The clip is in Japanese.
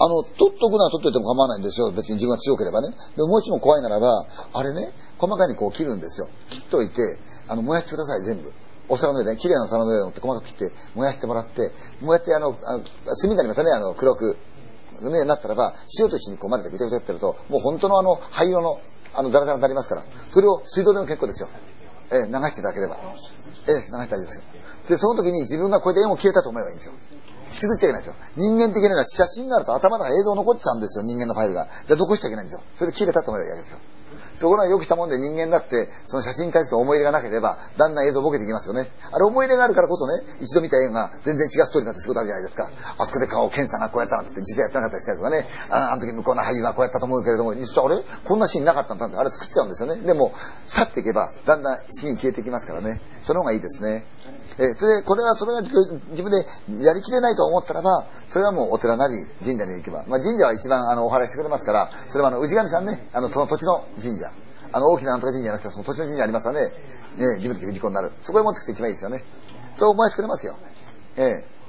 あの、取っとくのは取っといても構わないんですよ。別に自分が強ければね。でももしも怖いならば、あれね、細かにこう切るんですよ。切っといて、あの、燃やしてください、全部。お皿の上でね、綺麗なお皿の上で乗って細かく切って、燃やしてもらって、燃やって、あの、あの炭になりますよね、あの、黒く。ね、なったらば、塩と一緒にこう混ぜてぐちゃぐちゃやってると、もう本当のあの、灰色の、あの、ザラザラになりますから、それを水道でも結構ですよ。えー流していただければ。えー流して大丈夫ですよ。で、その時に自分がこうやって絵も消えたと思えばいいんですよ。引きずっちゃいけないんですよ。人間的なのは写真があると頭の中映像残っちゃうんですよ、人間のファイルが。じゃあ残しちゃいけないんですよ。それで消えたと思えばいいわけですよ。ところがよくしたもんで人間だって、その写真に対する思い入れがなければ、だんだん映像ボケていきますよね。あれ思い入れがあるからこそね、一度見た映画が全然違うストーリーになってすることあるじゃないですか。あそこで顔、ケンさんがこうやったなんて言って実際やってなかったりしたりとかね。ああの時向こうの俳優がこうやったと思うけれども、実はあれこんなシーンなかったんだって、あれ作っちゃうんですよね。でも、去っていけば、だんだんシーン消えていきますからね。その方がいいですね。えそれで、これは、それが自分でやりきれないと思ったらば、それはもうお寺なり神社に行けば。まあ神社は一番あのお祓いしてくれますから、それはあの氏神さんね、あの、その土地の神社。あの、大きななんとか神社じゃなくて、その土地の神社ありますよね。ね、自分的に氏子になる。そこへ持ってくと一番いいですよね。そう思わせてくれますよ。ええ